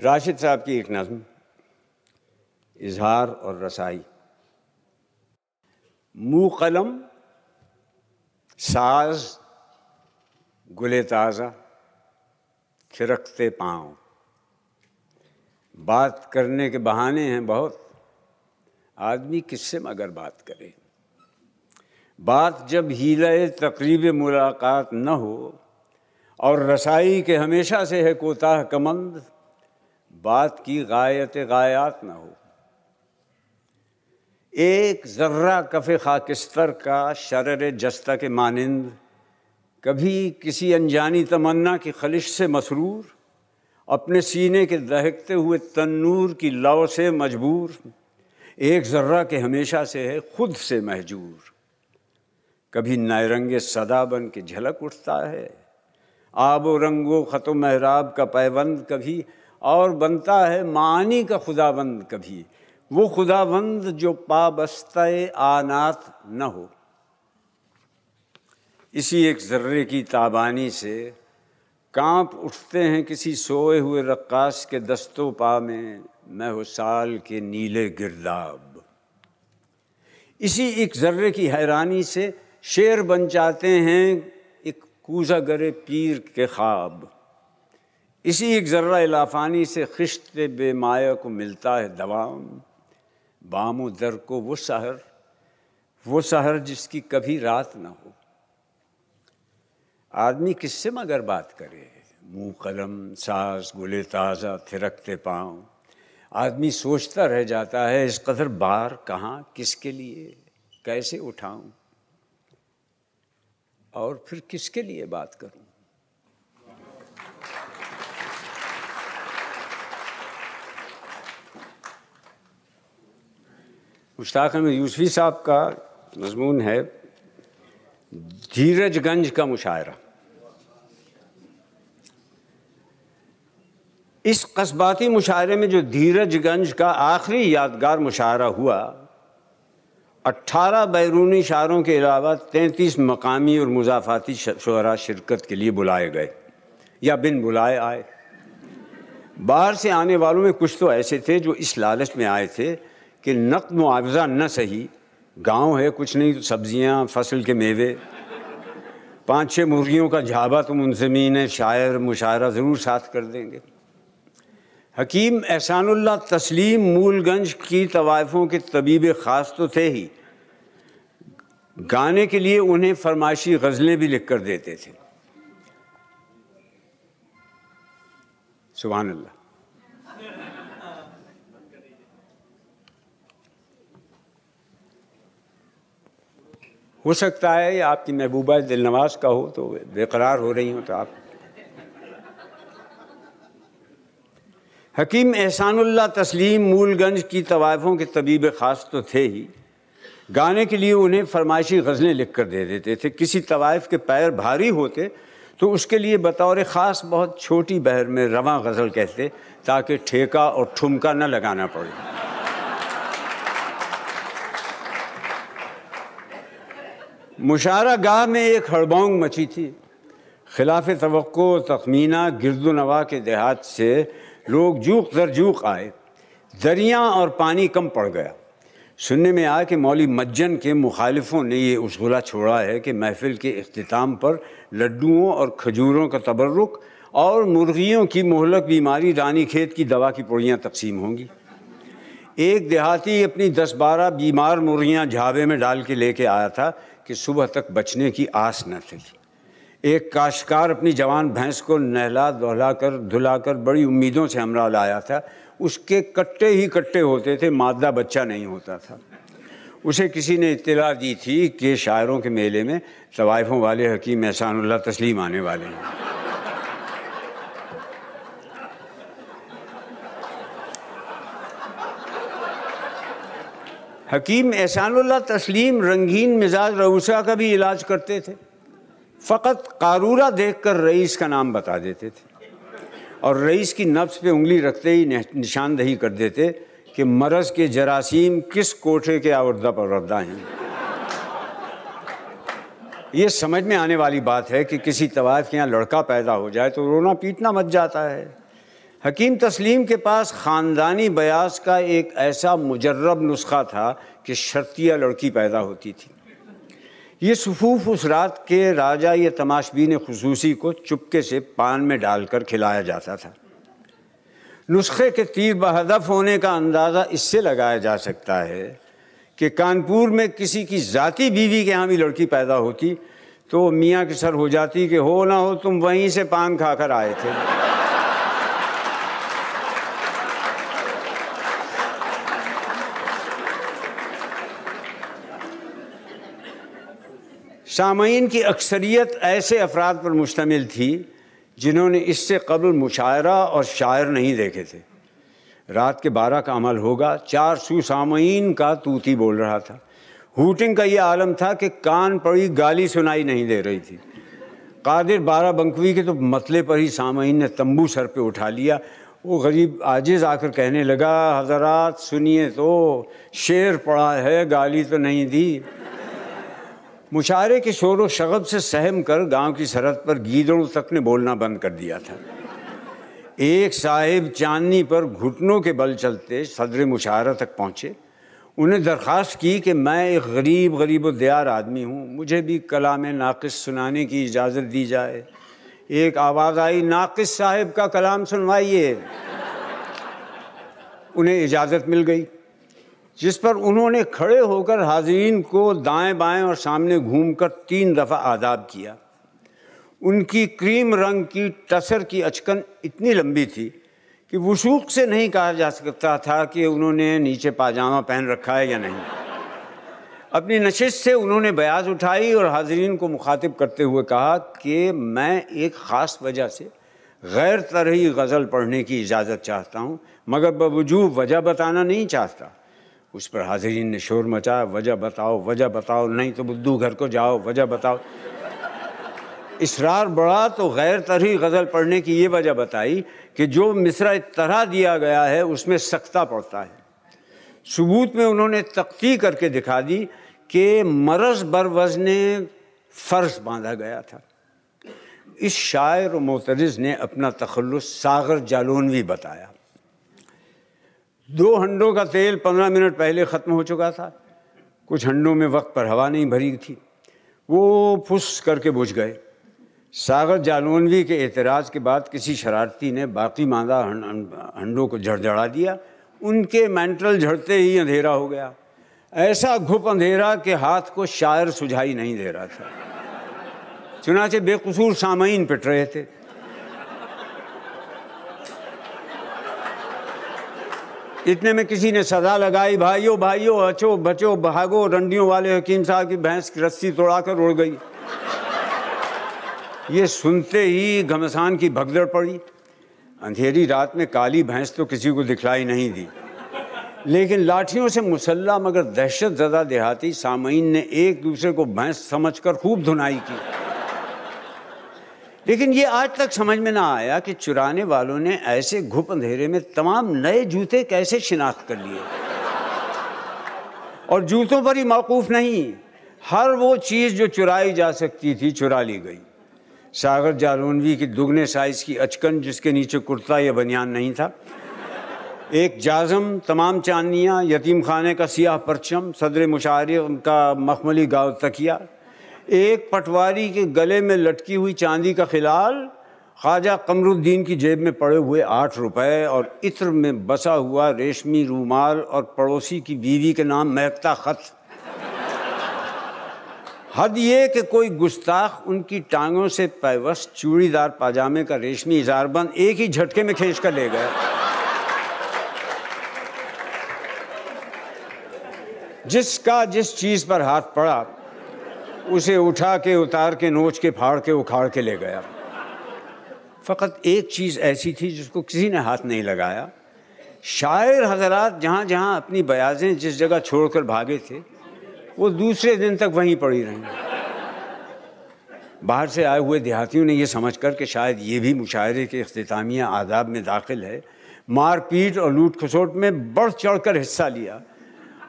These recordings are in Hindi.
राशिद साहब की एक नज़म, इजहार और रसाई। मुँह कलम साज, गुले ताज़ा, थिरकते पाँव। बात करने के बहाने हैं बहुत। आदमी किससे मगर बात करे? बात जब हीला तकरीब मुलाकात न हो, और रसाई के हमेशा से है कोताह कमंद बात की गायत गायात ना हो। एक ज़र्रा कफ़े खाकिस्तर का शरर जस्ता के मानंद, कभी किसी अनजानी तमन्ना की खलिश से मसरूर, अपने सीने के दहकते हुए तन्नूर की लौ से मजबूर, एक ज़र्रा के हमेशा से है खुद से महजूर। कभी नायरंगे सदा बन के झलक उठता है आब रंगो ख़त महराब का पैबंद कभी और बनता है मानी का खुदाबंद कभी। वो खुदाबंद जो पाबस्त आनात न हो। इसी एक ज़र्रे की ताबानी से काँप उठते हैं किसी सोए हुए रक्कास के दस्तों पा में, मैं हो साल के नीले गिरदाब। इसी एक ज़र्रे की हैरानी से शेर बन जाते हैं एक कूजा गरे पीर के ख्वाब। इसी एक ज़र्रा इलाफानी से खिश्त बेमाया को मिलता है दवाम बामो दर को वो सहर वो सहर जिसकी कभी रात ना हो। आदमी किससे मगर बात करे? मुँह, कलम, सास, गुले ताज़ा, थिरकते पाँव। आदमी सोचता रह जाता है, इस कदर बार कहाँ, किसके लिए, कैसे उठाऊं? और फिर किसके लिए बात करूँ? मुश्ताक अहमद यूसफी साहब का मजमून है धीरजगंज का मुशायरा। इस कस्बाती मुशायरे में जो धीरजगंज का आखिरी यादगार मुशायरा हुआ, अट्ठारह बैरूनी शारों के अलावा तैंतीस मकामी और मुजाफाती शुरा शिरकत के लिए बुलाए गए, या बिन बुलाए आए। बाहर से आने वालों में कुछ तो ऐसे थे जो इस लालच में आए थे कि नकद मुआवजा न सही। गाँव है, कुछ नहीं तो सब्ज़ियाँ, फ़सल के मेवे। पाँच छः मुर्गियों का झाबा तो मुंजमीन है, शायर, मुशायरा ज़रूर साथ कर देंगे। हकीम एहसानुल्ला तस्लीम मूलगंज की तवाइफ़ों के तबीब ख़ास तो थे ही। गाने के लिए उन्हें फरमाइशी गज़लें भी लिख कर देते थे। सुबह हो सकता है आपकी महबूबा दिल नवाज़ का हो तो बेकरार हो रही हो तो आप हकीम एहसानुल्ला तस्लीम मूलगंज की तवायफ़ों के तबीब ख़ास तो थे ही। गाने के लिए उन्हें फरमाइशी गज़लें लिख कर दे देते थे। किसी तवायफ़ के पैर भारी होते तो उसके लिए बतौर ख़ास बहुत छोटी बहर में रवा गज़ल कहते ताकि ठेका और ठुमका न लगाना पड़े। मुशारा गाह में एक हड़बोंग मची थी। खिलाफ तो तखमीना गिरदनवा के देहात से लोग जूक दर जूक आए। दरिया और पानी कम पड़ गया। सुनने में आया कि मौली मज्जन के मुखालिफों ने ये उसगुला छोड़ा है कि महफिल के अख्ताम पर लड्डुओं और खजूरों का तबर्रुक और मुर्गियों की मोहलक बीमारी रानी खेत की दवा की पुड़ियाँ तकसीम होंगी। एक देहाती अपनी दस बारह बीमार मुर्गियाँ झाबे में डाल के लेके आया था कि सुबह तक बचने की आस न थी। एक काशकार अपनी जवान भैंस को नहला दोहला कर धुला कर बड़ी उम्मीदों से हमरा लाया था। उसके कट्टे ही कट्टे होते थे, मादा बच्चा नहीं होता था। उसे किसी ने इतला दी थी कि शायरों के मेले में तवाइफ़ों वाले हकीम एहसानुल्ला तस्लीम आने वाले हैं। हकीम एहसानुल्ला तस्लीम रंगीन मिजाज रऊसा का भी इलाज करते थे। फ़कत कारूरा देखकर रईस का नाम बता देते थे। और रईस की नफ्स पे उंगली रखते ही निशानदही कर देते कि मरज़ के जरासीम किस कोठे के आवरदा परदा हैं। ये समझ में आने वाली बात है कि किसी तवायफ के यहाँ लड़का पैदा हो जाए तो रोना पीटना मच जाता है। हकीम तस्लीम के पास ख़ानदानी बयास का एक ऐसा मुजर्रब नुस्खा था कि शर्तिया लड़की पैदा होती थी। ये सफूफ उस रात के राजा या तमाशबीन खसूसी को चुपके से पान में डालकर खिलाया जाता था। नुस्खे के तीर बहदफ होने का अंदाज़ा इससे लगाया जा सकता है कि कानपुर में किसी की ज़ाती बीवी के यहाँ भी लड़की पैदा होती तो मियाँ की सर हो जाती कि हो ना हो, तुम वहीं से पान खाकर आए थे। सामीन की अक्सरियत ऐसे अफराद पर मुश्तमिल थी, जिन्होंने इससे कबल मुशायरा और शायर नहीं देखे थे। रात के बारह का अमल होगा, चार सू सामीन का तूती बोल रहा था। हूटिंग का ये आलम था कि कान पड़ी गाली सुनाई नहीं दे रही थी। कादिर बारह बंकवी के तो मतले पर ही सामीन ने तंबू सर पे उठा लिया। वो गरीब आजिज आकर कहने लगा, हजरात, सुनिए तो शेर पड़ा है, गाली तो नहीं दी। मुशारे के शोर व शगब से सहम कर गाँव की सरहद पर गीदड़ों तक ने बोलना बंद कर दिया था। एक साहिब चांदनी पर घुटनों के बल चलते सदर मुशारा तक पहुँचे। उन्हें दरख्वास्त की कि मैं एक गरीब गरीब व दयार आदमी हूँ। मुझे भी कलाम नाकस सुनाने की इजाज़त दी जाए। एक आवाज़ आई, नाकस साहिब का कलाम सुनवाइए। उन्हें इजाज़त मिल गई। जिस पर उन्होंने खड़े होकर हाजरीन को दाएँ बाएँ और सामने घूमकर तीन दफ़ा आदाब किया। उनकी क्रीम रंग की टसर की अचकन इतनी लंबी थी कि वसूख से नहीं कहा जा सकता था कि उन्होंने नीचे पाजामा पहन रखा है या नहीं। अपनी नशिश से उन्होंने बयाज उठाई और हाजरीन को मुखातिब करते हुए कहा कि मैं एक ख़ास वजह से गैर तरही गज़ल पढ़ने की इजाज़त चाहता हूँ, मगर बावजूद वजह बताना नहीं चाहता। उस पर हाजरीन ने शोर मचाया, वजह बताओ वजह बताओ, नहीं तो बुद्धू घर को जाओ, वजह बताओ। इसरार बढ़ा तो गैर तरही गज़ल पढ़ने की ये वजह बताई कि जो मिसरा तरह दिया गया है, उसमें सख्ता पड़ता है। सबूत में उन्होंने तख्ती करके दिखा दी कि मरज बर वज़न फ़र्ज़ बांधा गया था। इस शायर मोतरज़ ने अपना तखलस सागर जालूनवी बताया। दो हंडों का तेल पंद्रह मिनट पहले ख़त्म हो चुका था। कुछ हंडों में वक्त पर हवा नहीं भरी थी। वो फुस करके बुझ गए। सागर जालवनवी के एतराज़ के बाद किसी शरारती ने बाकी मांदा हंडों को झड़झड़ा दिया। उनके मेंटल झड़ते ही अंधेरा हो गया। ऐसा घुप अंधेरा कि हाथ को शायर सुझाई नहीं दे रहा था। चुनाचे बेकसूर सामीन पिट रहे थे। इतने में किसी ने सजा लगाई, भाइयों भाइयों अचो बचो, भागो, रंडियों वाले हकीम साहब की भैंस की रस्सी तोड़ा कर उड़ गई। ये सुनते ही घमसान की भगदड़ पड़ी। अंधेरी रात में काली भैंस तो किसी को दिखलाई नहीं दी। लेकिन लाठियों से मुसल्ला मगर दहशत ज़दा देहाती सामीन ने एक दूसरे को भैंस समझकर खूब धुनाई की। लेकिन ये आज तक समझ में ना आया कि चुराने वालों ने ऐसे घुप अंधेरे में तमाम नए जूते कैसे शिनाख्त कर लिए। और जूतों पर ही मौकूफ़ नहीं, हर वो चीज़ जो चुराई जा सकती थी, चुरा ली गई। सागर जालूनवी की दुगने साइज़ की अचकन जिसके नीचे कुर्ता या बनियान नहीं था। एक जाजम, तमाम चांदनियाँ, यतीम खाने का सियाह परचम, सदर मुशारे का मखमली गाँव तकिया एक पटवारी के गले में लटकी हुई चांदी का खिलाल, ख्वाजा कमरुद्दीन की जेब में पड़े हुए आठ रुपए और इत्र में बसा हुआ रेशमी रूमाल और पड़ोसी की बीवी के नाम महकता खत। हद ये कि कोई गुस्ताख उनकी टांगों से पैवस्त चूड़ीदार पाजामे का रेशमी इजारबंद एक ही झटके में खींच कर ले गया जिसका जिस चीज़ पर हाथ पड़ा उसे उठा के, उतार के, नोच के, फाड़ के, उखाड़ के ले गया। फ़कत एक चीज़ ऐसी थी जिसको किसी ने हाथ नहीं लगाया। शायर हजरात जहाँ जहाँ अपनी बयाजें जिस जगह छोड़कर भागे थे, वो दूसरे दिन तक वहीं पड़ी रहीं। बाहर से आए हुए देहातियों ने यह समझ कर कि शायद ये भी मुशायरे के अख्तामिया आदाब में दाखिल है। मारपीट और लूट खसोट में बढ़ चढ़ कर हिस्सा लिया।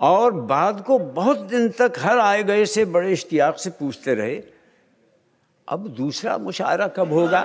और बाद को बहुत दिन तक हर आए गए से बड़े इश्तियाक से पूछते रहे, अब दूसरा मुशायरा कब होगा?